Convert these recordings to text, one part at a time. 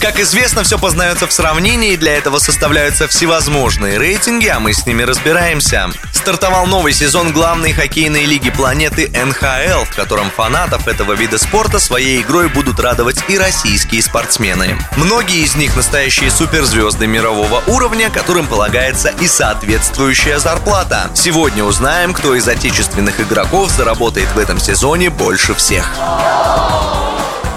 Как известно, все познается в сравнении, и для этого составляются всевозможные рейтинги, а мы с ними разбираемся. Стартовал новый сезон главной хоккейной лиги планеты НХЛ, в котором фанатов этого вида спорта своей игрой будут радовать и российские спортсмены. Многие из них настоящие суперзвезды мирового уровня, которым полагается и соответствующая зарплата. Сегодня узнаем, кто из отечественных игроков заработает в этом сезоне больше всех.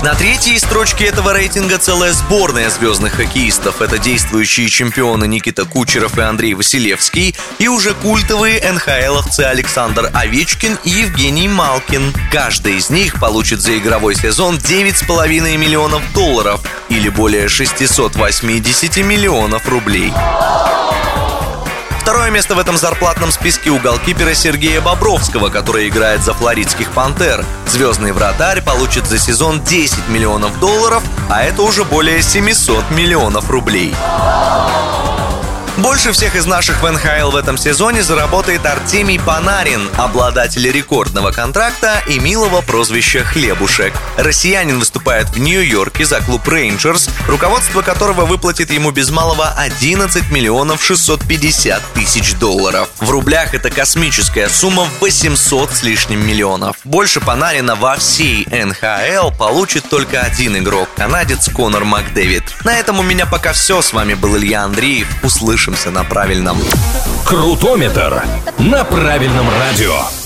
На третьей строчке этого рейтинга целая сборная звездных хоккеистов. Это действующие чемпионы Никита Кучеров и Андрей Василевский и уже культовые НХЛовцы Александр Овечкин и Евгений Малкин. Каждый из них получит за игровой сезон 9,5 миллионов долларов или более 680 миллионов рублей. Второе место в этом зарплатном списке у голкипера Сергея Бобровского, который играет за флоридских «Пантер». Звездный вратарь получит за сезон 10 миллионов долларов, а это уже более 700 миллионов рублей. Больше всех из наших в НХЛ в этом сезоне заработает Артемий Панарин, обладатель рекордного контракта и милого прозвища «Хлебушек». Россиянин выступает в Нью-Йорке за клуб Рейнджерс, руководство которого выплатит ему без малого 11 миллионов 650 тысяч долларов. В рублях это космическая сумма в 800 с лишним миллионов. Больше Панарина во всей НХЛ получит только один игрок – канадец Конор Макдэвид. На этом у меня пока все. С вами был Илья Андреев. Услышимся на правильном. Крутометр на правильном радио.